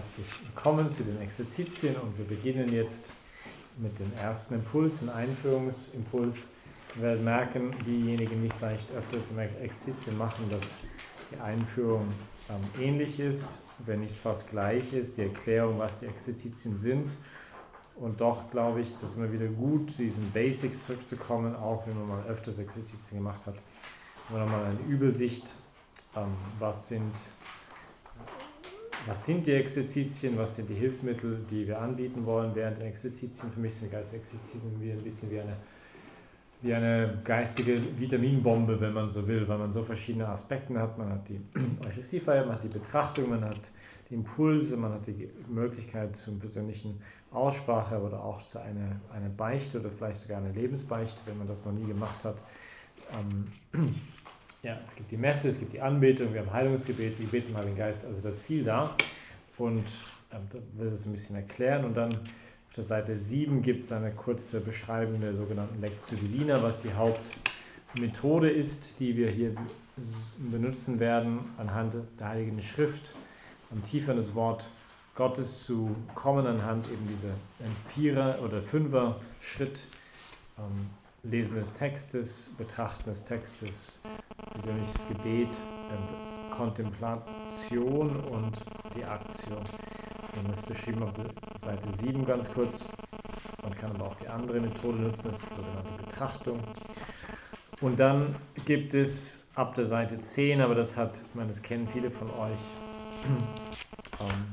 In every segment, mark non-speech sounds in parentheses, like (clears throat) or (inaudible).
Herzlich willkommen zu den Exerzitien und wir beginnen jetzt mit dem ersten Impuls, dem Einführungsimpuls. Wir werden merken, diejenigen, die vielleicht öfters Exerzitien machen, dass die Einführung ähm, ähnlich ist, wenn nicht fast gleich ist, die Erklärung, was die Exerzitien sind. Und doch glaube ich, dass immer wieder gut, zu diesen Basics zurückzukommen, auch wenn man mal öfters Exerzitien gemacht hat. Wenn man nochmal eine Übersicht, ähm, was sind was sind die Exerzitien, was sind die Hilfsmittel, die wir anbieten wollen während der Exerzitien. Für mich sind Geistexerzitien wie ein bisschen wie eine, wie eine geistige Vitaminbombe, wenn man so will, weil man so verschiedene Aspekte hat. Man hat die (clears throat) Eucharistiefeier, man hat die Betrachtung, man hat die Impulse, man hat die Möglichkeit zum persönlichen Aussprache oder auch zu einer, einer Beichte oder vielleicht sogar einer Lebensbeichte, wenn man das noch nie gemacht hat. Ähm, (clears throat) ja, es gibt die Messe, es gibt die Anbetung, wir haben Heilungsgebet, die Gebet zum Heiligen Geist, also das ist viel da. Und ähm, da will das ein bisschen erklären. Und dann auf der Seite 7 gibt es eine kurze Beschreibung der sogenannten Lectio Divina, was die Hauptmethode ist, die wir hier benutzen werden, anhand der Heiligen Schrift, am tiefer das Wort Gottes zu kommen, anhand eben dieser Vierer- oder Fünfer-Schritt. Ähm, Lesen des Textes, Betrachten des Textes, persönliches Gebet, ähm, Kontemplation und die Aktion. Das ist beschrieben auf der Seite 7 ganz kurz. Man kann aber auch die andere Methode nutzen, das ist die sogenannte Betrachtung. Und dann gibt es ab der Seite 10, aber das hat, ich meine, das kennen viele von euch, (clears throat) ähm,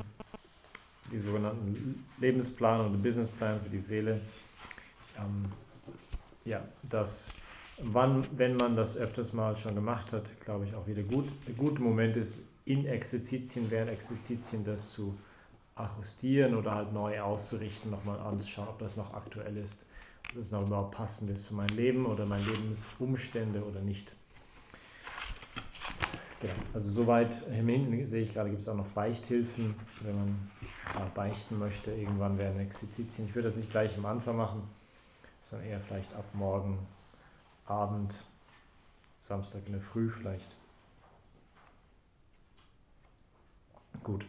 die sogenannten Lebensplan oder Businessplan für die Seele. Ähm, ja, dass wann, wenn man das öfters mal schon gemacht hat, glaube ich auch wieder gut. Ein guter Moment ist, in Exerzitien, während Exerzitien das zu ajustieren oder halt neu auszurichten, nochmal anzuschauen, ob das noch aktuell ist, ob das noch überhaupt passend ist für mein Leben oder meine Lebensumstände oder nicht. Genau. Also soweit hinten sehe ich gerade, gibt es auch noch Beichthilfen, wenn man beichten möchte, irgendwann während Exerzitien. Ich würde das nicht gleich am Anfang machen sondern eher vielleicht ab morgen Abend, Samstag in der Früh vielleicht. Gut.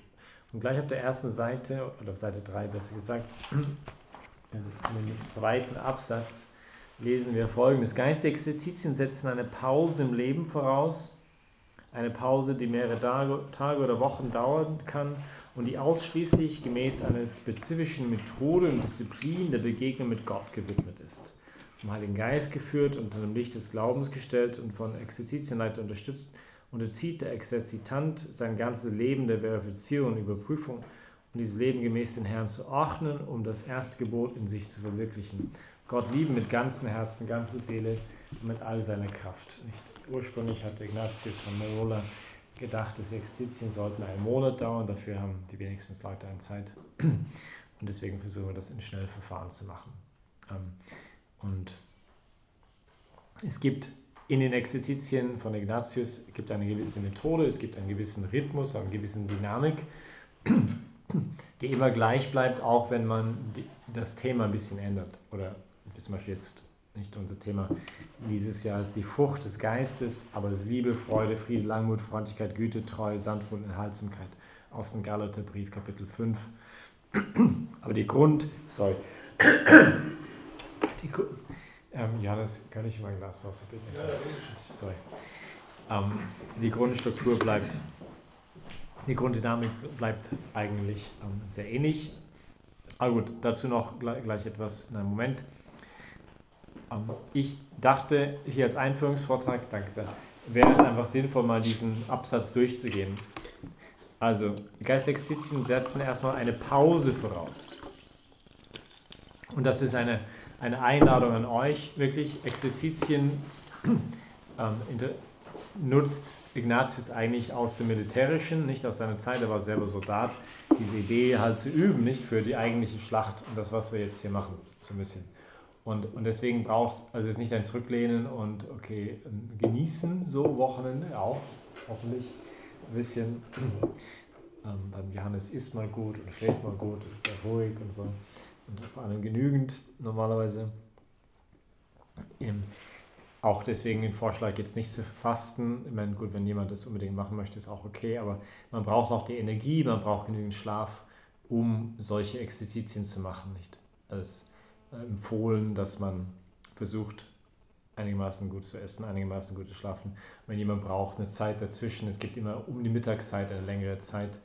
Und gleich auf der ersten Seite, oder auf Seite 3 besser gesagt, (clears throat) dem zweiten Absatz lesen wir folgendes. Geistexerzitien setzen eine Pause im Leben voraus, eine Pause, die mehrere Tage oder Wochen dauern kann und die ausschließlich gemäß einer spezifischen Methode und Disziplin der Begegnung mit Gott gewidmet ist. Vom Heiligen Geist geführt und unter dem Licht des Glaubens gestellt und von Exerzitienleiter unterstützt, unterzieht der Exerzitant sein ganzes Leben der Verifizierung und Überprüfung und dieses Leben gemäß den Herrn zu ordnen, um das erste Gebot in sich zu verwirklichen. Gott lieben mit ganzem Herzen, ganzer Seele mit all seiner Kraft. Nicht ursprünglich hatte Ignatius von Merola gedacht, dass Exerzitien sollten einen Monat dauern. Dafür haben die wenigsten Leute eine Zeit. Und deswegen versuchen wir das in Schnellverfahren zu machen. Ähm, und es gibt in den Exerzitien von Ignatius gibt eine gewisse Methode, es gibt einen gewissen Rhythmus, eine gewisse Dynamik, die immer gleich bleibt, auch wenn man das Thema ein bisschen ändert. Oder wie zum Beispiel jetzt nicht unser Thema dieses Jahr ist die Frucht des Geistes, aber es ist Liebe, Freude, Friede, Langmut, Freundlichkeit, Güte, Treue, Sanftmut und Enthaltsamkeit aus dem Galaterbrief, Kapitel 5. (clears throat) Aber die Grund, sorry, die, ähm, Johannes, kann ich mal ein Glas Wasser bitten? Sorry. Ähm, die Grundstruktur bleibt, die Grunddynamik bleibt eigentlich ähm, sehr ähnlich. Aber gut, dazu noch gleich, gleich etwas in einem Moment. Ähm, ich dachte hier als Einführungsvortrag, danke sehr, wäre es einfach sinnvoll, mal diesen Absatz durchzugehen. Also, Geistexerzitien setzen erstmal eine Pause voraus. Und das ist eine, eine Einladung an euch, wirklich Exerzitien (clears throat) ähm, nutzt Ignatius eigentlich aus dem Militärischen, nicht aus seiner Zeit, er war selber Soldat, diese Idee halt zu üben, nicht für die eigentliche Schlacht und das, was wir jetzt hier machen, so ein bisschen. Und, und deswegen braucht es, also jetzt nicht ein Zurücklehnen und okay, genießen, so Wochenende auch, hoffentlich ein bisschen. (clears throat) Ähm, beim Johannes isst mal gut und schläft mal gut, ist sehr ruhig und so. Und vor allem genügend normalerweise. Ähm, auch deswegen den Vorschlag jetzt nicht zu fasten. Ich meine, gut, wenn jemand das unbedingt machen möchte, ist auch okay, aber man braucht auch die Energie, man braucht genügend Schlaf um solche Exerzitien zu machen. Nicht? Es äh, empfohlen, dass man versucht, einigermaßen gut zu essen, einigermaßen gut zu schlafen. Wenn jemand braucht eine Zeit dazwischen, es gibt immer um die Mittagszeit eine längere Zeit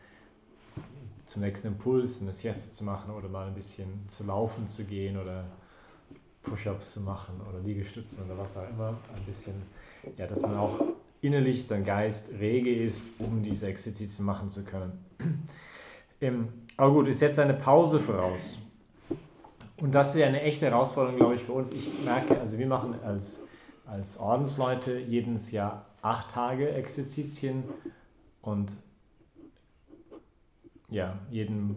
zum nächsten Impuls, eine Siesta zu machen oder mal ein bisschen zu laufen zu gehen oder Push-ups zu machen oder Liegestützen oder was auch immer. Ein bisschen, ja, dass man auch innerlich sein Geist rege ist, um diese Exerzitien machen zu können. (clears throat) Ähm, aber gut, ist jetzt eine Pause voraus. Und das ist ja eine echte Herausforderung, glaube ich, für uns. Ich merke, also wir machen als, als Ordensleute jedes Jahr acht Tage Exerzitien und ja, jeden,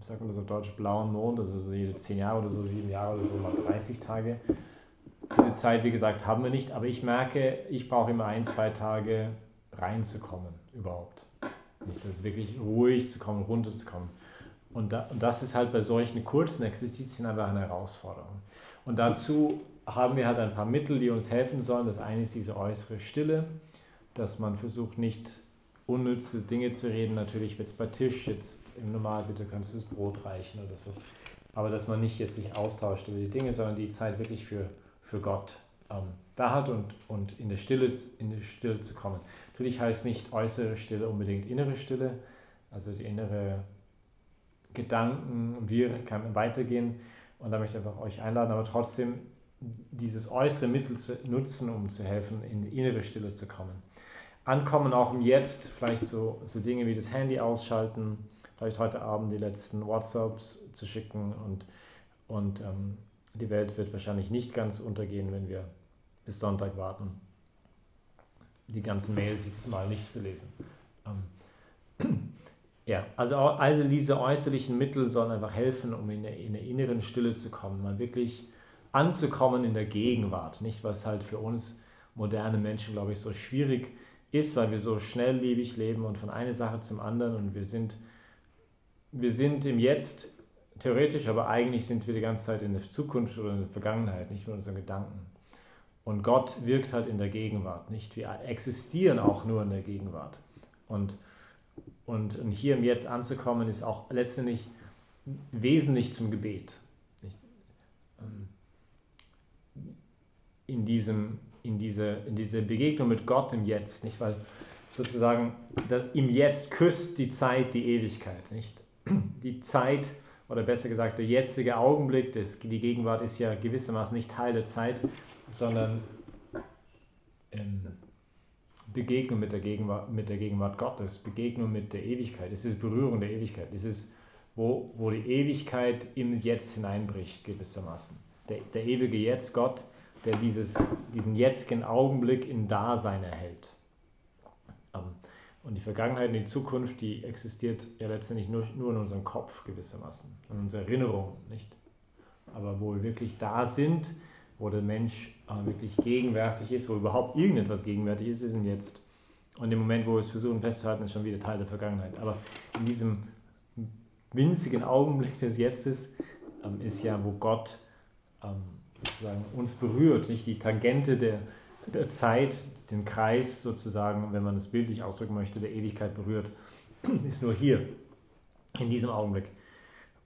sagt man so deutsch, blauen Mond, also so jede zehn Jahre oder so, sieben Jahre oder so, mal 30 Tage. Diese Zeit, wie gesagt, haben wir nicht, aber ich merke, ich brauche immer ein, zwei Tage reinzukommen überhaupt. Nicht, das wirklich ruhig zu kommen, runterzukommen. Und, da, und das ist halt bei solchen kurzen Exerzitien einfach eine Herausforderung. Und dazu haben wir halt ein paar Mittel, die uns helfen sollen. Das eine ist diese äußere Stille, dass man versucht, nicht unnütze Dinge zu reden. Natürlich wird es bei Tisch jetzt im Normal, bitte kannst du das Brot reichen oder so. Aber dass man nicht jetzt sich austauscht über die Dinge, sondern die Zeit wirklich für, für Gott ähm, da hat und, und in, der Stille, in der Stille zu kommen. Natürlich heißt nicht äußere Stille unbedingt innere Stille, also die innere Gedanken, wir kann weitergehen und da möchte ich einfach euch einladen, aber trotzdem dieses äußere Mittel zu nutzen, um zu helfen, in die innere Stille zu kommen. Ankommen auch im Jetzt, vielleicht so, so Dinge wie das Handy ausschalten, vielleicht heute Abend die letzten WhatsApps zu schicken und, und ähm, die Welt wird wahrscheinlich nicht ganz untergehen, wenn wir bis Sonntag warten, die ganzen Mails jetzt mal nicht zu lesen. Ähm, (clears throat) ja, also, also diese äußerlichen Mittel sollen einfach helfen, um in der, in der inneren Stille zu kommen, mal wirklich anzukommen in der Gegenwart, nicht was halt für uns moderne Menschen, glaube ich, so schwierig ist, weil wir so schnelllebig leben und von einer Sache zum anderen und wir sind, wir sind im Jetzt theoretisch, aber eigentlich sind wir die ganze Zeit in der Zukunft oder in der Vergangenheit, nicht mit unseren Gedanken. Und Gott wirkt halt in der Gegenwart, nicht? Wir existieren auch nur in der Gegenwart. Und, und, und hier im Jetzt anzukommen, ist auch letztendlich wesentlich zum Gebet. Ähm, in, diesem, in, diese, in diese Begegnung mit Gott im Jetzt, nicht? Weil sozusagen das, im Jetzt küsst die Zeit die Ewigkeit, nicht? Die Zeit, oder besser gesagt, der jetzige Augenblick, das, die Gegenwart ist ja gewissermaßen nicht Teil der Zeit, sondern ähm, Begegnung mit der, Gegenwart, mit der Gegenwart Gottes, Begegnung mit der Ewigkeit. Es ist Berührung der Ewigkeit. Es ist, wo, wo die Ewigkeit im Jetzt hineinbricht, gewissermaßen. Der, der ewige Jetzt, Gott, der dieses, diesen jetzigen Augenblick in Dasein erhält. Ähm, und die Vergangenheit und die Zukunft, die existiert ja letztendlich nur, nur in unserem Kopf gewissermaßen, in unserer Erinnerung, nicht? Aber wo wir wirklich da sind, wo der Mensch äh, wirklich gegenwärtig ist, wo überhaupt irgendetwas gegenwärtig ist, ist ein Jetzt. Und im Moment, wo wir es versuchen festzuhalten, ist schon wieder Teil der Vergangenheit. Aber in diesem winzigen Augenblick des Jetztes ähm, ist ja, wo Gott ähm, sozusagen uns berührt, nicht die Tangente der, der Zeit, den Kreis sozusagen, wenn man es bildlich ausdrücken möchte, der Ewigkeit berührt, (clears throat) ist nur hier, in diesem Augenblick.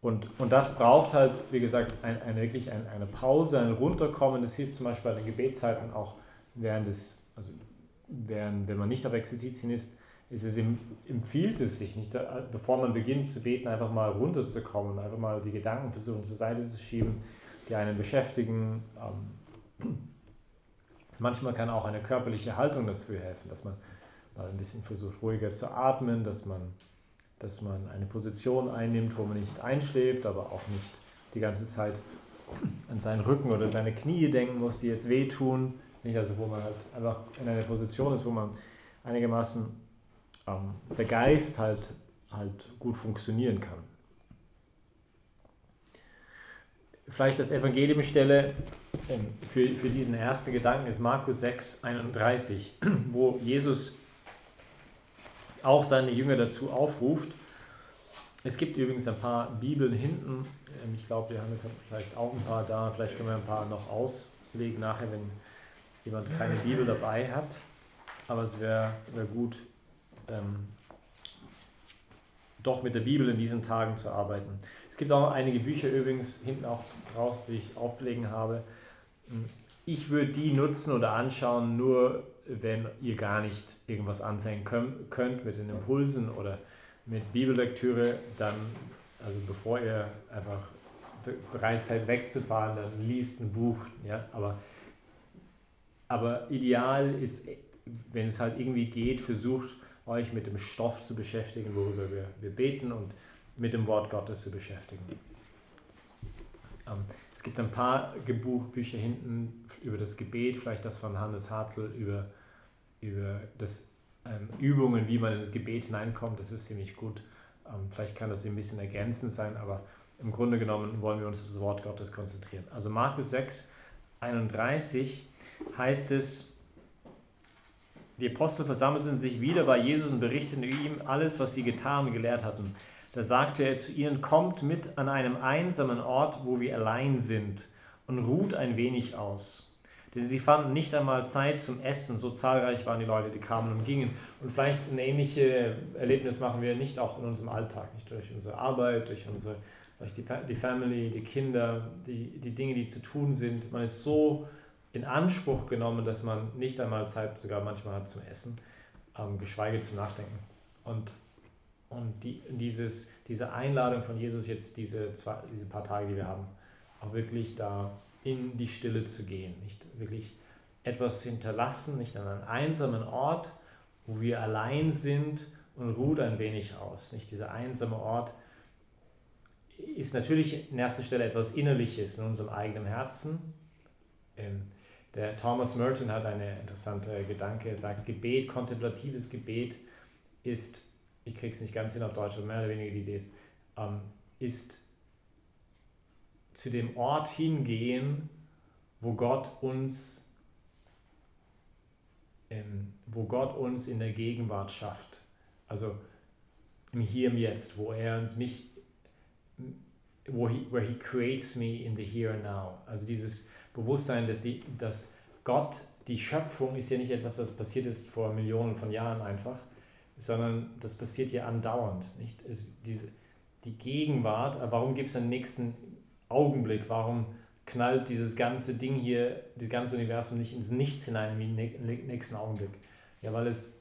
Und, und das braucht halt, wie gesagt, ein, ein wirklich ein, eine Pause, ein Runterkommen. Das hilft zum Beispiel bei den Gebetszeiten auch während des, also während, wenn man nicht auf Exerzitien ist, ist es, empfiehlt es sich nicht, bevor man beginnt zu beten, einfach mal runterzukommen, einfach mal die Gedanken versuchen zur Seite zu schieben, die einen beschäftigen. Ähm, manchmal kann auch eine körperliche Haltung dafür helfen, dass man mal ein bisschen versucht, ruhiger zu atmen, dass man dass man eine Position einnimmt, wo man nicht einschläft, aber auch nicht die ganze Zeit an seinen Rücken oder seine Knie denken muss, die jetzt wehtun. Nicht also, wo man halt einfach in einer Position ist, wo man einigermaßen ähm, der Geist halt, halt gut funktionieren kann. Vielleicht das Evangeliumstelle ähm, für, für diesen ersten Gedanken ist Markus 6, 31, wo Jesus auch seine Jünger dazu aufruft. Es gibt übrigens ein paar Bibeln hinten. Ähm, ich glaube, Johannes hat vielleicht auch ein paar da. Vielleicht können wir ein paar noch auslegen nachher, wenn jemand keine Bibel dabei hat. Aber es wäre wär gut, ähm, doch mit der Bibel in diesen Tagen zu arbeiten. Es gibt auch einige Bücher übrigens hinten auch draus, die ich auflegen habe. Ich würde die nutzen oder anschauen, nur wenn ihr gar nicht irgendwas anfangen könnt mit den Impulsen oder mit Bibellektüre, dann, also bevor ihr einfach bereit seid wegzufahren, dann liest ein Buch. Ja? Aber, aber ideal ist, wenn es halt irgendwie geht, versucht euch mit dem Stoff zu beschäftigen, worüber wir, wir beten und mit dem Wort Gottes zu beschäftigen. Ähm, es gibt ein paar Buchbücher hinten über das Gebet, vielleicht das von Hannes Hartl über, über das ähm, Übungen, wie man in das Gebet hineinkommt. Das ist ziemlich gut. Ähm, vielleicht kann das ein bisschen ergänzend sein, aber im Grunde genommen wollen wir uns auf das Wort Gottes konzentrieren. Also Markus 6, 31 heißt es, die Apostel versammelten sich wieder bei Jesus und berichteten ihm alles, was sie getan und gelehrt hatten. Da sagte er zu ihnen, kommt mit an einem einsamen Ort, wo wir allein sind, und ruht ein wenig aus. Denn sie fanden nicht einmal Zeit zum Essen, so zahlreich waren die Leute, die kamen und gingen. Und vielleicht ein ähnliches Erlebnis machen wir nicht auch in unserem Alltag, nicht durch unsere Arbeit, durch unsere durch die, die Family, die Kinder, die, die Dinge, die zu tun sind. Man ist so in Anspruch genommen, dass man nicht einmal Zeit sogar manchmal hat zum Essen, ähm, geschweige zum Nachdenken. Und, und die, dieses, diese Einladung von Jesus jetzt, diese, zwei, diese paar Tage, die wir haben, auch wirklich da in die Stille zu gehen, nicht wirklich etwas zu hinterlassen, nicht an einem einsamen Ort, wo wir allein sind und ruht ein wenig aus. Nicht dieser einsame Ort, ist natürlich in erster Stelle etwas Innerliches in unserem eigenen Herzen. Ähm, der Thomas Merton hat eine interessante Gedanke. Er sagt, Gebet, kontemplatives Gebet ist, ich kriege es nicht ganz hin auf Deutsch, aber mehr oder weniger die Idee ist, ähm, ist zu dem Ort hingehen, wo Gott uns ähm, wo Gott uns in der Gegenwart schafft. Also im Hier und Jetzt, wo er mich where he, where he creates me in the here and now. Also dieses Bewusstsein, dass, die, dass Gott, die Schöpfung ist ja nicht etwas, das passiert ist vor Millionen von Jahren einfach, sondern das passiert ja andauernd. Nicht? Es, diese, die Gegenwart, warum gibt es einen nächsten Augenblick? Warum knallt dieses ganze Ding hier, das ganze Universum nicht ins Nichts hinein im nächsten Augenblick? Ja, weil es,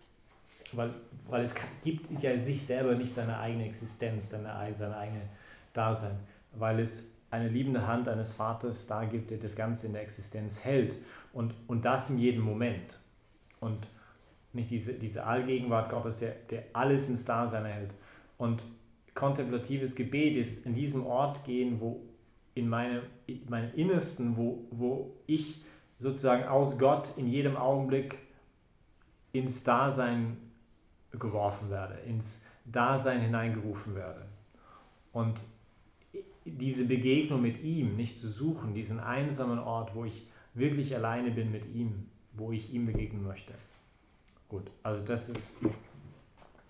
weil, weil es gibt ja sich selber nicht seine eigene Existenz, seine, seine eigene Dasein, weil es eine liebende Hand eines Vaters da gibt, der das Ganze in der Existenz hält und, und das in jedem Moment. Und nicht diese, diese Allgegenwart Gottes, der, der alles ins Dasein erhält. Und kontemplatives Gebet ist in diesem Ort gehen, wo in meinem, in meinem Innersten, wo, wo ich sozusagen aus Gott in jedem Augenblick ins Dasein geworfen werde, ins Dasein hineingerufen werde. Und diese Begegnung mit ihm nicht zu suchen, diesen einsamen Ort, wo ich wirklich alleine bin mit ihm, wo ich ihm begegnen möchte. Gut, also das ist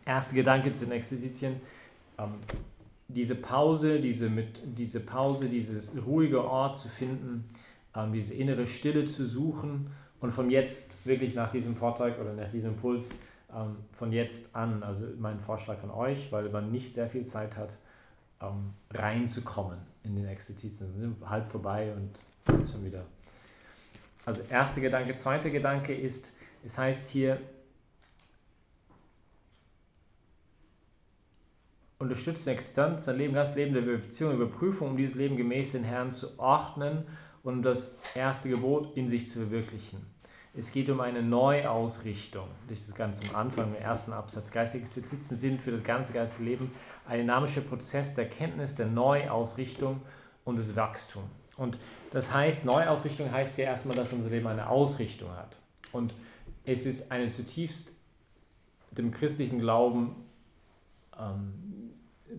der erste Gedanke zu den Exerzitien. Ähm, diese Pause, diese, mit, diese Pause, dieses ruhige Ort zu finden, ähm, diese innere Stille zu suchen und von jetzt wirklich nach diesem Vortrag oder nach diesem Impuls ähm, von jetzt an, also mein Vorschlag an euch, weil man nicht sehr viel Zeit hat, ähm, reinzukommen in den Exerzitien. Sie sind halb vorbei und ist schon wieder. Also erster Gedanke. Zweiter Gedanke ist, es heißt hier, unterstützt den Existenz, sein Leben, das Leben der Beziehung, Überprüfung, um dieses Leben gemäß den Herrn zu ordnen und das erste Gebot in sich zu verwirklichen. Es geht um eine Neuausrichtung. Das ist ganz am Anfang, im ersten Absatz. Geistige Sitzen sind für das ganze geistige Leben ein dynamischer Prozess der Kenntnis, der Neuausrichtung und des Wachstums. Und das heißt, Neuausrichtung heißt ja erstmal, dass unser Leben eine Ausrichtung hat. Und es ist eine zutiefst dem christlichen Glauben ähm,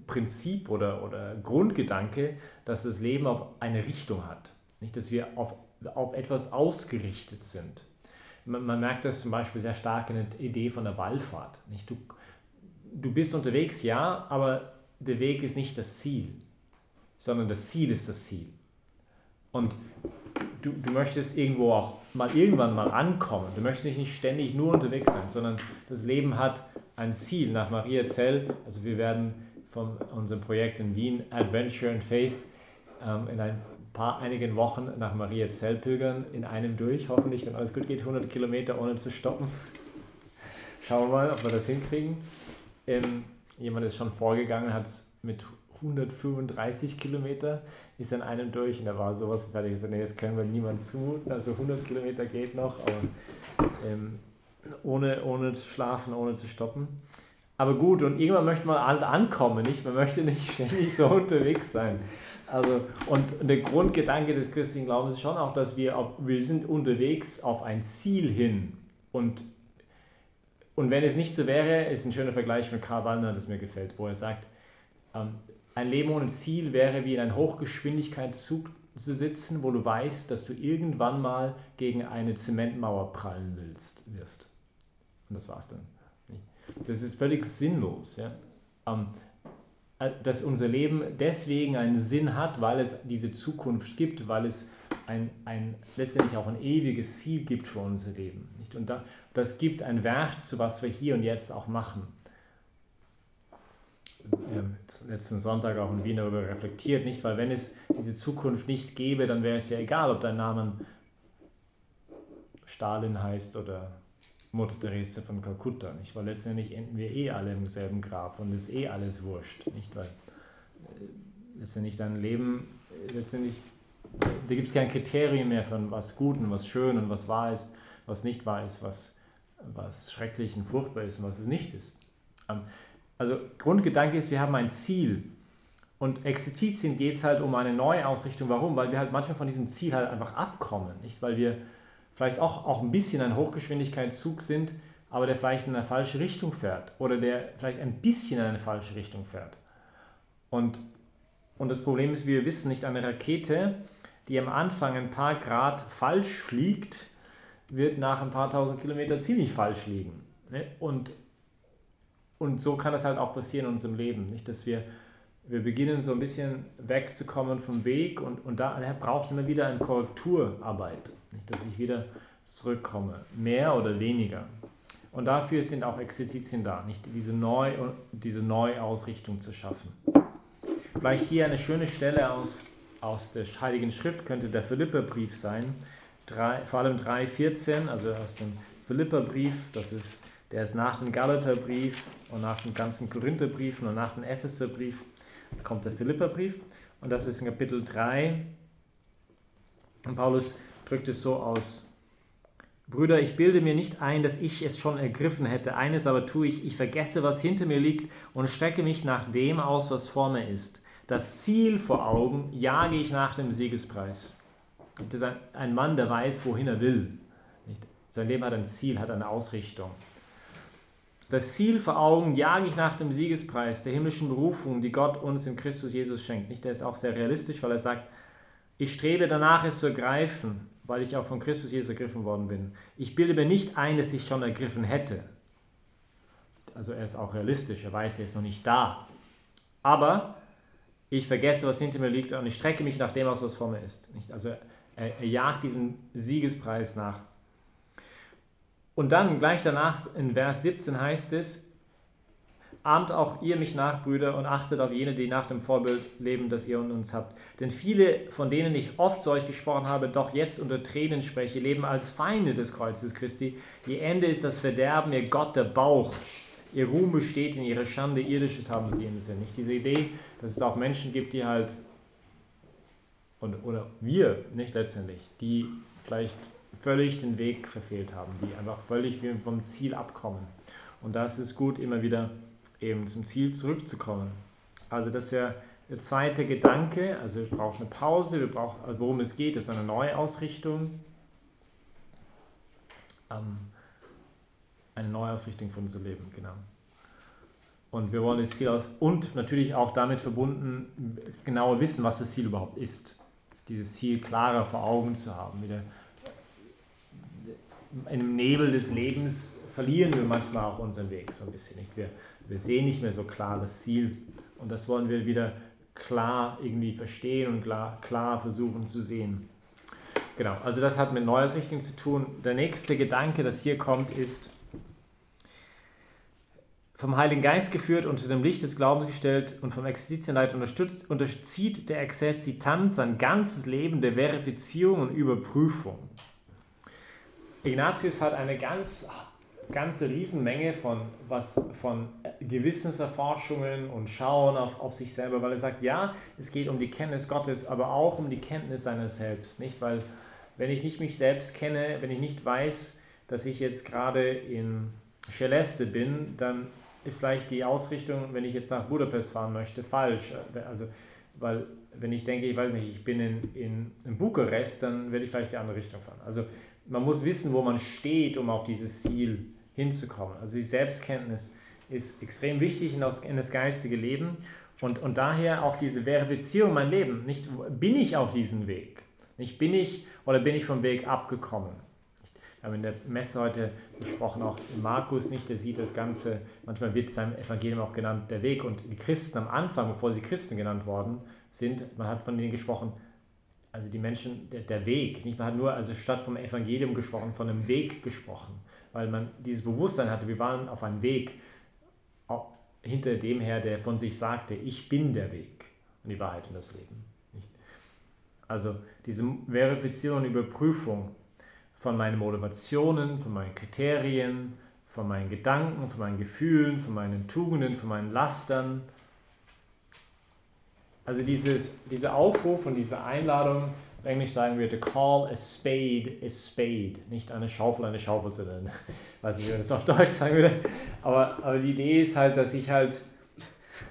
Prinzip oder, oder Grundgedanke, dass das Leben auf eine Richtung hat. Nicht, dass wir auf, auf etwas ausgerichtet sind man, man, merkt das zum Beispiel sehr stark in der Idee von der Wallfahrt. Nicht? Du, du bist unterwegs, ja, aber der Weg ist nicht das Ziel, sondern das Ziel ist das Ziel. Und du, du möchtest irgendwo auch mal irgendwann mal ankommen. Du möchtest nicht ständig nur unterwegs sein, sondern das Leben hat ein Ziel nach Maria Zell. Also wir werden von unserem Projekt in Wien, Adventure and Faith, ähm, in ein paar einigen Wochen nach Maria Zell pilgern, in einem durch, hoffentlich, wenn alles gut geht, 100 Kilometer ohne zu stoppen. Schauen wir mal, ob wir das hinkriegen. Ähm, jemand ist schon vorgegangen, hat mit 135 Kilometer, ist an einem durch und da war sowas fertig. Ich so, nee, das können wir niemand zu. Also 100 Kilometer geht noch, aber ähm, ohne, ohne zu schlafen, ohne zu stoppen. Aber gut, und irgendwann möchte man halt ankommen, nicht? Man möchte nicht (laughs) ständig so unterwegs sein. Also, und der Grundgedanke des christlichen Glaubens ist schon auch, dass wir, wir sind unterwegs auf ein Ziel hin. Und, und wenn es nicht so wäre, ist ein schöner Vergleich von Karl Wallner, das mir gefällt, wo er sagt, ähm, ein Leben ohne Ziel wäre wie in einem Hochgeschwindigkeitszug zu sitzen, wo du weißt, dass du irgendwann mal gegen eine Zementmauer prallen willst, wirst. Und das war's dann. Das ist völlig sinnlos. Ja? Ähm, äh, dass unser Leben deswegen einen Sinn hat, weil es diese Zukunft gibt, weil es ein, ein, letztendlich auch ein ewiges Ziel gibt für unser Leben. Nicht? Und da, das gibt ein Wert, zu was wir hier und jetzt auch machen. Haben letzten Sonntag auch in Wien darüber reflektiert, nicht? Weil wenn es diese Zukunft nicht gäbe, dann wäre es ja egal, ob dein Name Stalin heißt oder Mutter Teresa von Kalkutta, nicht? Weil letztendlich enden wir eh alle im selben Grab und ist eh alles wurscht, nicht? Weil äh, letztendlich dein Leben, äh, letztendlich, da gibt es kein Kriterium mehr von was gut und was schön und was wahr ist, was nicht wahr ist, was, was schrecklich und furchtbar ist und was es nicht ist. Ähm, also Grundgedanke ist, wir haben ein Ziel. Und Exerzitien geht es halt um eine neue Ausrichtung. Warum? Weil wir halt manchmal von diesem Ziel halt einfach abkommen. Nicht? Weil wir vielleicht auch, auch ein bisschen ein Hochgeschwindigkeitszug sind, aber der vielleicht in eine falsche Richtung fährt oder der vielleicht ein bisschen in eine falsche Richtung fährt. Und, und das Problem ist, wie wir wissen, nicht eine Rakete, die am Anfang ein paar Grad falsch fliegt, wird nach ein paar tausend Kilometern ziemlich falsch liegen. Ne? Und, und so kann es halt auch passieren in unserem Leben, nicht, dass wir wir beginnen so ein bisschen wegzukommen vom Weg und, und da braucht es immer wieder eine Korrekturarbeit, nicht, dass ich wieder zurückkomme, mehr oder weniger. Und dafür sind auch Exerzitien da, nicht diese, Neu, diese Neuausrichtung zu schaffen. Vielleicht hier eine schöne Stelle aus, aus der Heiligen Schrift könnte der Philipperbrief sein, drei, vor allem 3,14, also aus dem Philipperbrief, das ist, der ist nach dem Galaterbrief und nach den ganzen Korintherbriefen und nach dem Epheserbrief kommt der Philipperbrief und das ist in Kapitel 3. Und Paulus drückt es so aus. Brüder, ich bilde mir nicht ein, dass ich es schon ergriffen hätte. Eines aber tue ich, ich vergesse, was hinter mir liegt und strecke mich nach dem aus, was vor mir ist. Das Ziel vor Augen jage ich nach dem Siegespreis. Das ist ein Mann, der weiß, wohin er will. Sein Leben hat ein Ziel, hat eine Ausrichtung. Das Ziel vor Augen jage ich nach dem Siegespreis der himmlischen Berufung, die Gott uns in Christus Jesus schenkt. Nicht, der ist auch sehr realistisch, weil er sagt, ich strebe danach, es zu ergreifen, weil ich auch von Christus Jesus ergriffen worden bin. Ich bilde mir nicht ein, dass ich schon ergriffen hätte. Also er ist auch realistisch, er weiß, er ist noch nicht da. Aber ich vergesse, was hinter mir liegt und ich strecke mich nach dem aus, was vor mir ist. Also er, er jagt diesem Siegespreis nach. Und dann gleich danach in Vers 17 heißt es, ahmt auch ihr mich nach, Brüder, und achtet auf jene, die nach dem Vorbild leben, das ihr in uns habt. Denn viele, von denen ich oft euch gesprochen habe, doch jetzt unter Tränen spreche, leben als Feinde des Kreuzes Christi. Ihr Ende ist das Verderben, ihr Gott der Bauch. Ihr Ruhm besteht in ihrer Schande, irdisches haben sie im Sinn. Nicht diese Idee, dass es auch Menschen gibt, die halt, und, oder wir nicht letztendlich, die vielleicht völlig den Weg verfehlt haben, die einfach völlig vom Ziel abkommen. Und da ist es gut, immer wieder eben zum Ziel zurückzukommen. Also das wäre der zweite Gedanke, also wir brauchen eine Pause, wir brauchen, also worum es geht, ist eine neue Ausrichtung. Ähm, eine Neuausrichtung von unserem Leben, genau. Und wir wollen das Ziel aus und natürlich auch damit verbunden genauer wissen, was das Ziel überhaupt ist. Dieses Ziel klarer vor Augen zu haben, wieder in einem Nebel des Lebens verlieren wir manchmal auch unseren Weg so ein bisschen. Nicht? Wir, wir sehen nicht mehr so klar das Ziel und das wollen wir wieder klar irgendwie verstehen und klar, klar versuchen zu sehen. Genau, also das hat mit Neuausrichtung zu tun. Der nächste Gedanke, das hier kommt, ist, vom Heiligen Geist geführt, unter dem Licht des Glaubens gestellt und vom Exerzitienleiter unterstützt, unterzieht der Exerzitant sein ganzes Leben der Verifizierung und Überprüfung. Ignatius hat eine ganz, ganze Riesenmenge von, was, von Gewissenserforschungen und Schauen auf, auf sich selber, weil er sagt, ja, es geht um die Kenntnis Gottes, aber auch um die Kenntnis seiner selbst. Nicht? Weil wenn ich nicht mich selbst kenne, wenn ich nicht weiß, dass ich jetzt gerade in Celeste bin, dann ist vielleicht die Ausrichtung, wenn ich jetzt nach Budapest fahren möchte, falsch. Also, weil wenn ich denke, ich weiß nicht, ich bin in, in, in Bukarest, dann werde ich vielleicht die andere Richtung fahren. Also man muss wissen, wo man steht, um auf dieses Ziel hinzukommen. Also die Selbstkenntnis ist extrem wichtig in das, in das geistige Leben und, und daher auch diese Verifizierung mein Leben. Nicht bin ich auf diesem Weg? Nicht bin ich oder bin ich vom Weg abgekommen? Wir haben in der Messe heute besprochen, auch Markus nicht, der sieht das Ganze, manchmal wird sein Evangelium auch genannt, der Weg. Und die Christen am Anfang, bevor sie Christen genannt worden sind, man hat von denen gesprochen, also die Menschen, der, der Weg. Nicht? Man hat nur, also statt vom Evangelium gesprochen, von einem Weg gesprochen, weil man dieses Bewusstsein hatte, wir waren auf einem Weg hinter dem her, der von sich sagte, ich bin der Weg und die Wahrheit und das Leben. Nicht? Also diese Verifizierung Überprüfung von meinen Motivationen, von meinen Kriterien, von meinen Gedanken, von meinen Gefühlen, von meinen Tugenden, von meinen Lastern, also dieses, dieser Aufruf und diese Einladung, auf Englisch sagen wir, to call a spade a spade, nicht eine Schaufel eine Schaufel zu nennen. (laughs) Weiß nicht, wie man das auf Deutsch sagen würde. Aber, aber die Idee ist halt, dass ich halt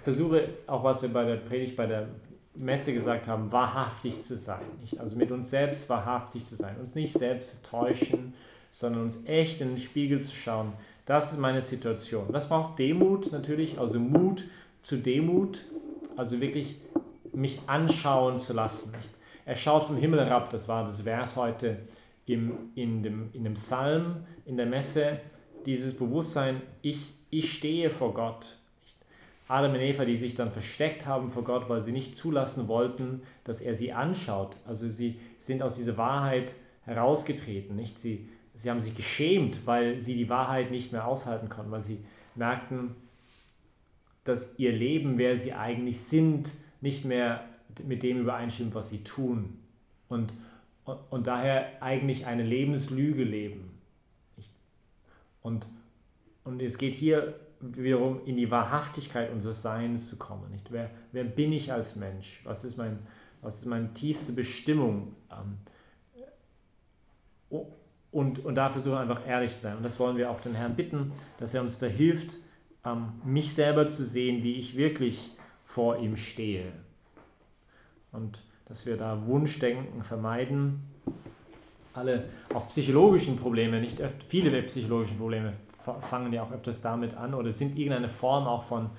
versuche, auch was wir bei der Predigt, bei der Messe gesagt haben, wahrhaftig zu sein. Nicht? Also mit uns selbst wahrhaftig zu sein. Uns nicht selbst zu täuschen, sondern uns echt in den Spiegel zu schauen. Das ist meine Situation. Das braucht Demut natürlich, also Mut zu Demut. Also wirklich mich anschauen zu lassen. Er schaut vom Himmel herab, das war das Vers heute im, in, dem, in dem Psalm, in der Messe, dieses Bewusstsein, ich, ich stehe vor Gott. Adam und Eva, die sich dann versteckt haben vor Gott, weil sie nicht zulassen wollten, dass er sie anschaut. Also sie sind aus dieser Wahrheit herausgetreten. Nicht? Sie, sie haben sich geschämt, weil sie die Wahrheit nicht mehr aushalten konnten, weil sie merkten, dass ihr Leben, wer sie eigentlich sind, nicht mehr mit dem übereinstimmt, was sie tun. Und, und, und daher eigentlich eine Lebenslüge leben. Und, und es geht hier wiederum in die Wahrhaftigkeit unseres Seins zu kommen. Nicht? Wer, wer bin ich als Mensch? Was ist, mein, was ist meine tiefste Bestimmung? Ähm, und, und da versuchen wir einfach ehrlich zu sein. Und das wollen wir auch den Herrn bitten, dass er uns da hilft, ähm, mich selber zu sehen, wie ich wirklich vor ihm stehe. Und dass wir da Wunschdenken vermeiden. Alle, auch psychologischen Probleme, nicht öfter, viele psychologische Probleme fangen ja auch öfters damit an oder sind irgendeine Form auch von,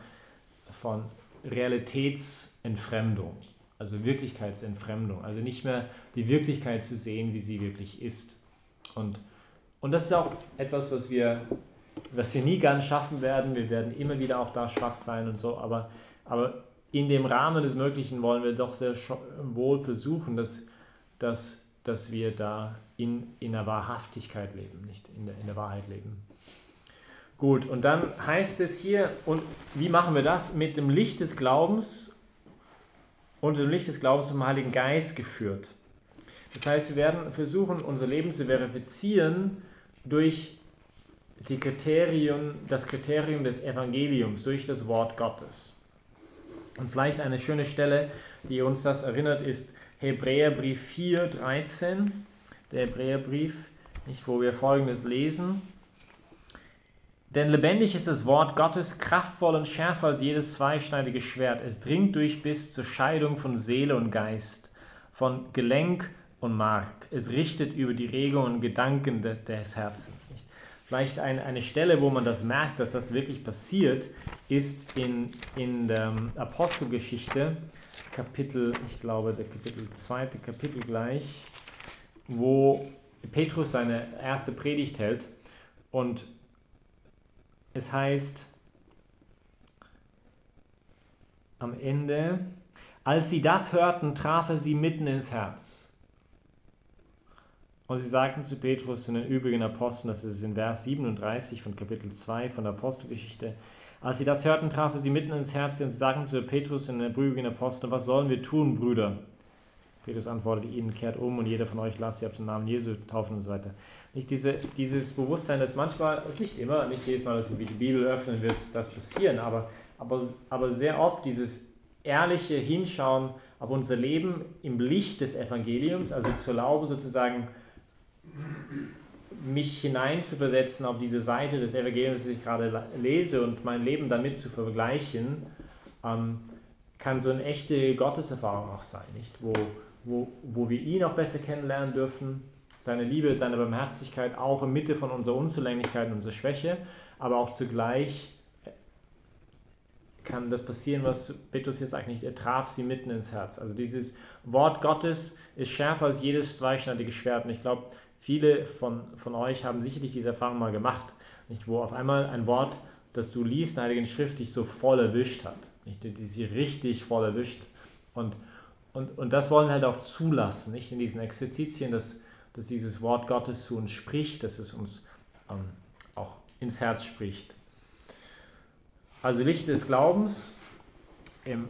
von Realitätsentfremdung, also Wirklichkeitsentfremdung, also nicht mehr die Wirklichkeit zu sehen, wie sie wirklich ist. Und, und das ist auch etwas, was wir, was wir nie ganz schaffen werden. Wir werden immer wieder auch da schwach sein und so, aber aber in dem Rahmen des Möglichen wollen wir doch sehr wohl versuchen, dass, dass, dass wir da in, in der Wahrhaftigkeit leben, nicht in der, in der Wahrheit leben. Gut, und dann heißt es hier, und wie machen wir das? Mit dem Licht des Glaubens, unter dem Licht des Glaubens zum Heiligen Geist geführt. Das heißt, wir werden versuchen, unser Leben zu verifizieren durch die Kriterien, das Kriterium des Evangeliums, durch das Wort Gottes. Und vielleicht eine schöne Stelle, die uns das erinnert, ist Hebräerbrief 4, 13. Der Hebräerbrief, wo wir folgendes lesen. Denn lebendig ist das Wort Gottes, kraftvoll und schärfer als jedes zweischneidige Schwert. Es dringt durch bis zur Scheidung von Seele und Geist, von Gelenk und Mark. Es richtet über die Regungen und Gedanken des Herzens. Nicht? Vielleicht ein, eine Stelle, wo man das merkt, dass das wirklich passiert, ist in, in der Apostelgeschichte, Kapitel, ich glaube, der Kapitel, zweite Kapitel gleich, wo Petrus seine erste Predigt hält und es heißt am Ende, als sie das hörten, traf er sie mitten ins Herz und sie sagten zu Petrus und den übrigen Aposteln, das ist in Vers 37 von Kapitel 2 von der Apostelgeschichte, Als sie das hörten, trafen sie mitten ins Herz und sagten zu Petrus und der brügigen Apostel, was sollen wir tun, Brüder? Petrus antwortete ihnen, kehrt um und jeder von euch lasst sie auf den Namen Jesu taufen und so weiter. Nicht diese, dieses Bewusstsein, dass manchmal, es nicht immer, nicht jedes Mal, dass wir die Bibel öffnen, wird das passieren, aber, aber, aber sehr oft dieses ehrliche Hinschauen auf unser Leben im Licht des Evangeliums, also zu erlauben sozusagen, mich hineinzuversetzen auf diese Seite des Evangeliums, das ich gerade lese und mein Leben damit zu vergleichen, ähm, kann so eine echte Gotteserfahrung auch sein, nicht? Wo, wo, wo wir ihn auch besser kennenlernen dürfen, seine Liebe, seine Barmherzigkeit auch in Mitte von unserer Unzulänglichkeit unserer Schwäche, aber auch zugleich kann das passieren, was Petrus sagt, nicht, er traf sie mitten ins Herz. Also dieses Wort Gottes ist schärfer als jedes zweischneidige Schwert. Und ich glaube, viele von, von euch haben sicherlich diese Erfahrung mal gemacht, nicht, wo auf einmal ein Wort, das du liest in der Heiligen Schrift, dich so voll erwischt hat. Nicht, die sie richtig voll erwischt. Und, und, und das wollen wir halt auch zulassen, nicht in diesen Exerzitien, dass, dass dieses Wort Gottes zu uns spricht, dass es uns ähm, auch ins Herz spricht. Also Licht des Glaubens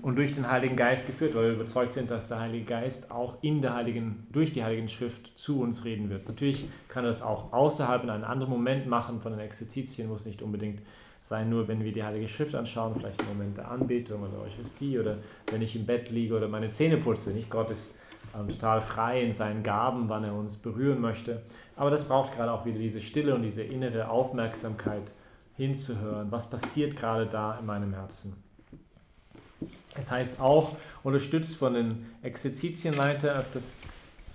und durch den Heiligen Geist geführt, weil wir überzeugt sind, dass der Heilige Geist auch in der Heiligen, durch die Heilige Schrift zu uns reden wird. Natürlich kann er das auch außerhalb in einem anderen Moment machen von den Exerzitien, muss nicht unbedingt sein, nur wenn wir die Heilige Schrift anschauen, vielleicht im Moment der Anbetung oder Eucharistie oder wenn ich im Bett liege oder meine Zähne putze. Nicht Gott ist ähm, total frei in seinen Gaben, wann er uns berühren möchte. Aber das braucht gerade auch wieder diese Stille und diese innere Aufmerksamkeit hinzuhören. Was passiert gerade da in meinem Herzen? Es heißt auch, unterstützt von den Exerzitienleiter, öfters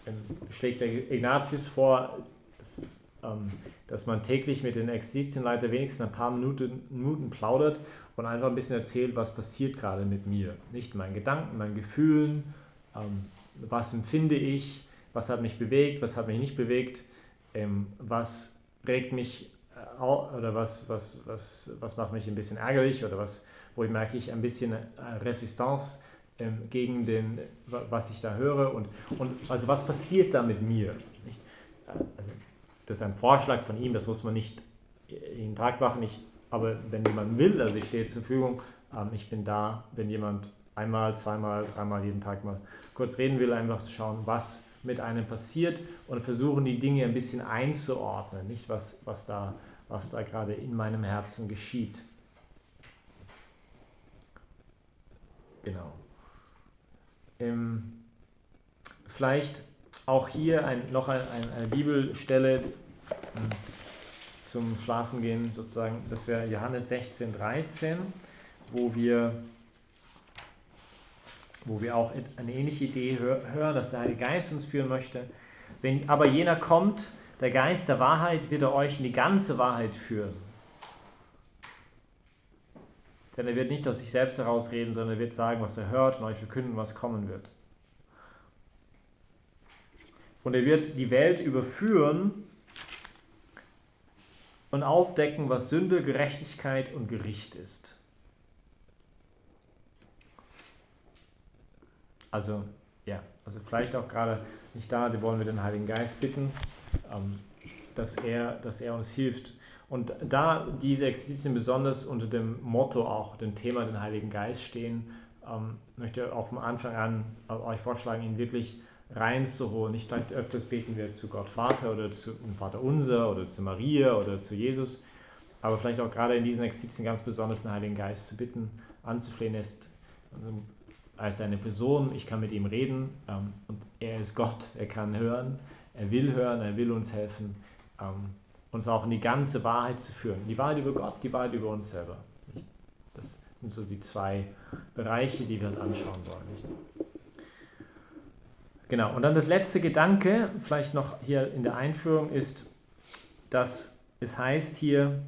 ähm, schlägt der Ignatius vor, dass, ähm, dass man täglich mit den Exerzitienleiter wenigstens ein paar Minuten, Minuten plaudert und einfach ein bisschen erzählt, was passiert gerade mit mir. Nicht meinen Gedanken, meinen Gefühlen, ähm, was empfinde ich, was hat mich bewegt, was hat mich nicht bewegt, was regt mich oder was, was, was, was macht mich ein bisschen ärgerlich oder was, wo ich merke ich ein bisschen äh, Resistance ähm, gegen den, was ich da höre und, und also was passiert da mit mir? Nicht? Also, das ist ein Vorschlag von ihm, das muss man nicht jeden Tag machen, ich, aber wenn jemand will, also ich stehe zur Verfügung, ähm, ich bin da, wenn jemand einmal, zweimal, dreimal jeden Tag mal kurz reden will, einfach zu schauen, was mit einem passiert und versuchen die Dinge ein bisschen einzuordnen, nicht was, was da was da gerade in meinem Herzen geschieht. Genau. Ähm, vielleicht auch hier ein, noch ein, ein, eine Bibelstelle ähm, zum Schlafengehen sozusagen. Das wäre Johannes 16, 13, wo wir, wo wir auch eine ähnliche Idee hören, dass der Heilige Geist uns führen möchte. Wenn aber jener kommt, der Geist der Wahrheit wird er euch in die ganze Wahrheit führen. Denn er wird nicht aus sich selbst herausreden, sondern er wird sagen, was er hört und euch verkünden, was kommen wird. Und er wird die Welt überführen und aufdecken, was Sünde, Gerechtigkeit und Gericht ist. Also, ja, also vielleicht auch gerade nicht da, da wollen wir den Heiligen Geist bitten, ähm, dass, er, dass er uns hilft. Und da diese Exerzitien besonders unter dem Motto auch, dem Thema den Heiligen Geist stehen, ähm, möchte ich auch von Anfang an euch vorschlagen, ihn wirklich reinzuholen. Nicht vielleicht öfters beten wir zu Gott Vater oder zu Vater Unser oder zu Maria oder zu Jesus, aber vielleicht auch gerade in diesen Exerzitien ganz besonders den Heiligen Geist zu bitten, anzuflehen ist, als eine Person, ich kann mit ihm reden ähm, und er ist Gott, er kann hören, er will hören, er will uns helfen, ähm, uns auch in die ganze Wahrheit zu führen. Die Wahrheit über Gott, die Wahrheit über uns selber. Das sind so die zwei Bereiche, die wir uns anschauen wollen. Genau, und dann das letzte Gedanke, vielleicht noch hier in der Einführung, ist, dass es heißt hier,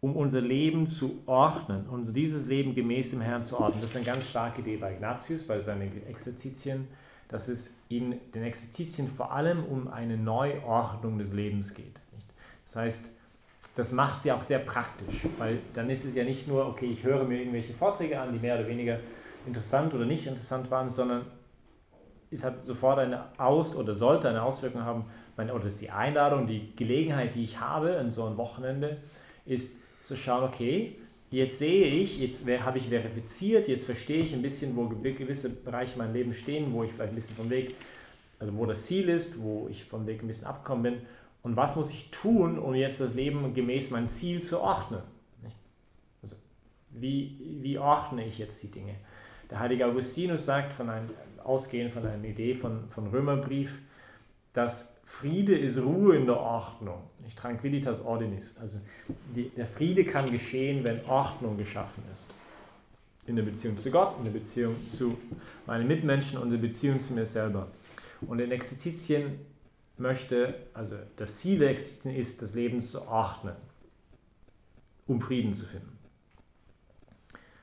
um unser Leben zu ordnen, um dieses Leben gemäß dem Herrn zu ordnen. Das ist eine ganz starke Idee bei Ignatius, bei seinen Exerzitien, dass es in den Exerzitien vor allem um eine Neuordnung des Lebens geht. Das heißt, das macht sie auch sehr praktisch, weil dann ist es ja nicht nur, okay, ich höre mir irgendwelche Vorträge an, die mehr oder weniger interessant oder nicht interessant waren, sondern es hat sofort eine Aus- oder sollte eine Auswirkung haben, oder ist die Einladung, die Gelegenheit, die ich habe in so einem Wochenende, ist, zu schauen, okay, jetzt sehe ich, jetzt habe ich verifiziert, jetzt verstehe ich ein bisschen, wo gewisse Bereiche meines Lebens stehen, wo ich vielleicht ein bisschen vom Weg, also wo das Ziel ist, wo ich vom Weg ein bisschen abgekommen bin. Und was muss ich tun, um jetzt das Leben gemäß meinem Ziel zu ordnen? Also, wie, wie ordne ich jetzt die Dinge? Der heilige Augustinus sagt, von einem, ausgehend von einer Idee von, von Römerbrief, dass Friede ist Ruhe in der Ordnung, nicht Tranquilitas Ordinis. Also die, der Friede kann geschehen, wenn Ordnung geschaffen ist. In der Beziehung zu Gott, in der Beziehung zu meinen Mitmenschen und in der Beziehung zu mir selber. Und in Exerzitien möchte, also das Ziel der Exerzitien ist, das Leben zu ordnen, um Frieden zu finden.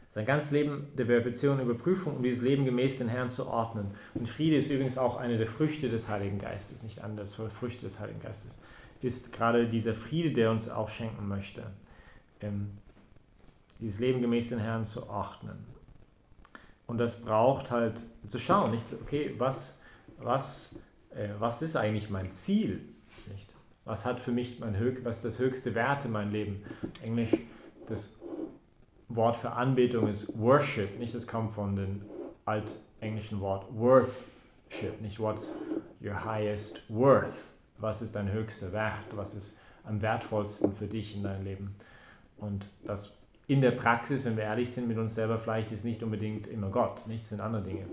Sein ganzes Leben der Verifikation und Überprüfung, um dieses Leben gemäß den Herrn zu ordnen. Und Friede ist übrigens auch eine der Früchte des Heiligen Geistes, nicht anders, Früchte des Heiligen Geistes, ist gerade dieser Friede, der uns auch schenken möchte. Ähm, dieses Leben gemäß den Herrn zu ordnen. Und das braucht halt zu schauen, nicht, okay, was, was, äh, was ist eigentlich mein Ziel? Nicht? Was hat für mich mein Höch, was das höchste Wert in meinem Leben? Englisch, das Wort für Anbetung ist Worship, nicht das kommt von dem altenglischen Wort Worthship, nicht what's your highest worth, was ist dein höchster Wert, was ist am wertvollsten für dich in deinem Leben. Und das in der Praxis, wenn wir ehrlich sind mit uns selber, vielleicht ist nicht unbedingt immer Gott, nichts sind andere Dinge.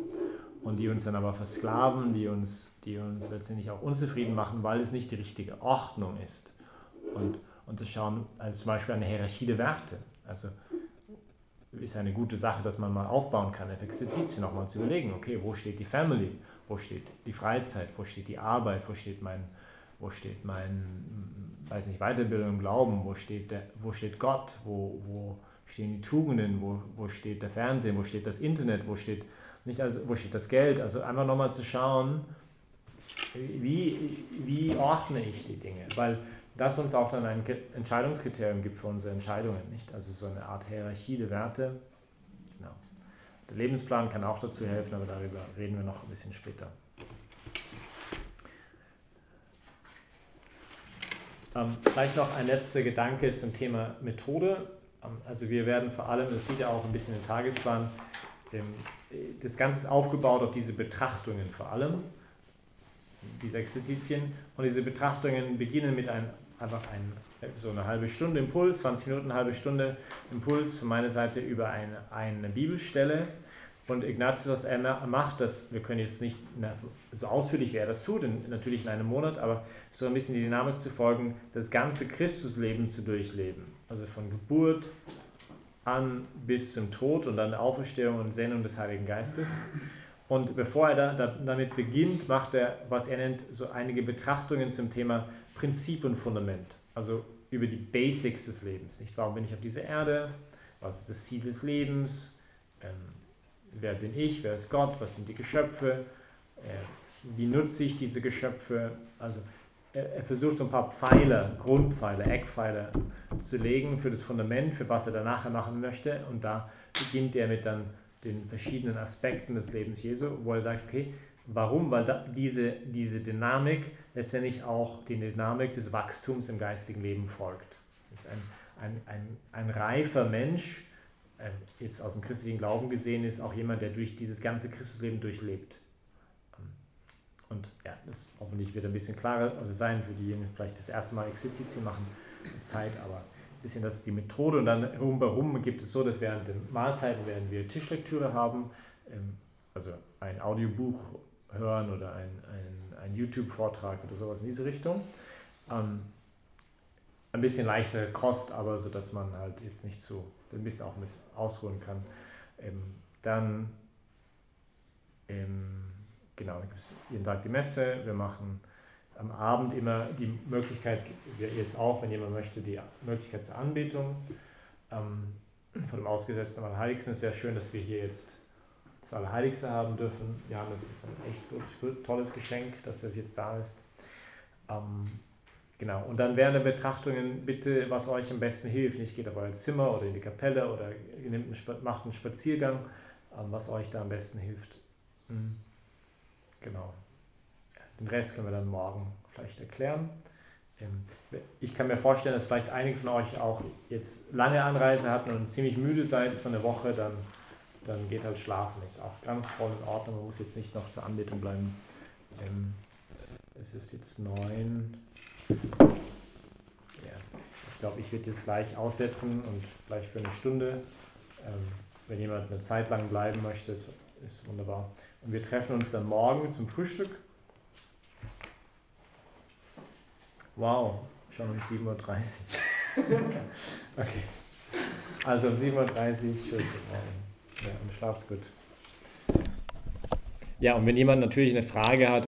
Und die uns dann aber versklaven, die uns, die uns letztendlich auch unzufrieden machen, weil es nicht die richtige Ordnung ist. Und, und zu schauen, also zum Beispiel eine Hierarchie der Werte. Also ist eine gute Sache, dass man mal aufbauen kann, auf Exerzitien nochmal zu überlegen, okay, wo steht die Family, wo steht die Freizeit, wo steht die Arbeit, wo steht mein, wo steht mein, weiß nicht, Weiterbildung im Glauben, wo steht, der, wo steht Gott, wo, wo stehen die Tugenden, wo, wo steht der Fernsehen, wo steht das Internet, wo steht, nicht also, wo steht das Geld, also einfach nochmal zu schauen, wie, wie ordne ich die Dinge, weil das uns auch dann ein Entscheidungskriterium gibt für unsere Entscheidungen, nicht? Also so eine Art Hierarchie der Werte. Genau. Der Lebensplan kann auch dazu helfen, aber darüber reden wir noch ein bisschen später. Ähm, vielleicht noch ein letzter Gedanke zum Thema Methode. Ähm, also wir werden vor allem, das sieht ja auch ein bisschen im Tagesplan, das Ganze ist aufgebaut auf diese Betrachtungen vor allem, diese Exerzitien. Und diese Betrachtungen beginnen mit einem einfach ein, so eine halbe Stunde Impuls, 20 Minuten, eine halbe Stunde Impuls von meiner Seite über eine, eine Bibelstelle. Und Ignatius, was er macht, das, wir können jetzt nicht so ausführlich, wie er das tut, in, natürlich in einem Monat, aber so ein bisschen die Dynamik zu folgen, das ganze Christusleben zu durchleben. Also von Geburt an bis zum Tod und dann Auferstehung und Sendung des Heiligen Geistes. Und bevor er da, da, damit beginnt, macht er, was er nennt, so einige Betrachtungen zum Thema Prinzip und Fundament, also über die Basics des Lebens. Nicht? Warum bin ich auf dieser Erde? Was ist das Ziel des Lebens? Ähm, wer bin ich? Wer ist Gott? Was sind die Geschöpfe? Äh, wie nutze ich diese Geschöpfe? Also er, er, versucht so ein paar Pfeiler, Grundpfeiler, Eckpfeiler zu legen für das Fundament, für was er danach machen möchte. Und da beginnt er mit dann den verschiedenen Aspekten des Lebens Jesu, wo er sagt, okay, Warum? Weil da diese, diese Dynamik letztendlich auch die Dynamik des Wachstums im geistigen Leben folgt. Ein, ein, ein, ein reifer Mensch, äh, jetzt aus dem christlichen Glauben gesehen, ist auch jemand, der durch dieses ganze Christusleben durchlebt. Und ja, das hoffentlich wird ein bisschen klarer sein für diejenigen, die vielleicht das erste Mal Exerzitien machen, Zeit, aber ein bisschen das ist die Methode. Und dann rumherum gibt es so, dass während den Mahlzeiten werden wir Tischlektüre haben, ähm, also ein Audiobuch hören oder ein, ein, ein YouTube-Vortrag oder sowas in diese Richtung. Ähm, ein bisschen leichtere Kost, aber so, dass man halt jetzt nicht so ein bisschen auch ein bisschen ausruhen kann. Ähm, dann, ähm, genau, dann gibt es jeden Tag die Messe. Wir machen am Abend immer die Möglichkeit, wir jetzt auch, wenn jemand möchte, die Möglichkeit zur Anbetung. Ähm, von dem Ausgesetzten am Heiligsten ist sehr schön, dass wir hier jetzt das Allerheiligste haben dürfen. Ja, das ist ein echt gut, gut, tolles Geschenk, dass das jetzt da ist. Ähm, genau, und dann während der Betrachtungen bitte, was euch am besten hilft. Nicht geht auf euer Zimmer oder in die Kapelle oder nehmt einen, macht einen Spaziergang, ähm, was euch da am besten hilft. Mhm. Genau. Den Rest können wir dann morgen vielleicht erklären. ähm, ich kann mir vorstellen, dass vielleicht einige von euch auch jetzt lange Anreise hatten und ziemlich müde seid von der Woche, dann, dann geht halt schlafen. Ist auch ganz voll in Ordnung. Man muss jetzt nicht noch zur Anbetung bleiben. Ähm, es ist jetzt neun. Ja. Ich glaube, ich werde jetzt gleich aussetzen und vielleicht für eine Stunde. Ähm, wenn jemand eine Zeit lang bleiben möchte, ist, ist wunderbar. Und wir treffen uns dann morgen zum Frühstück. Wow, schon um 7.30 Uhr. (laughs) okay. Also um 7.30 Uhr, Morgen. Ja, und schlaf's gut. Ja, und wenn jemand natürlich eine Frage hat,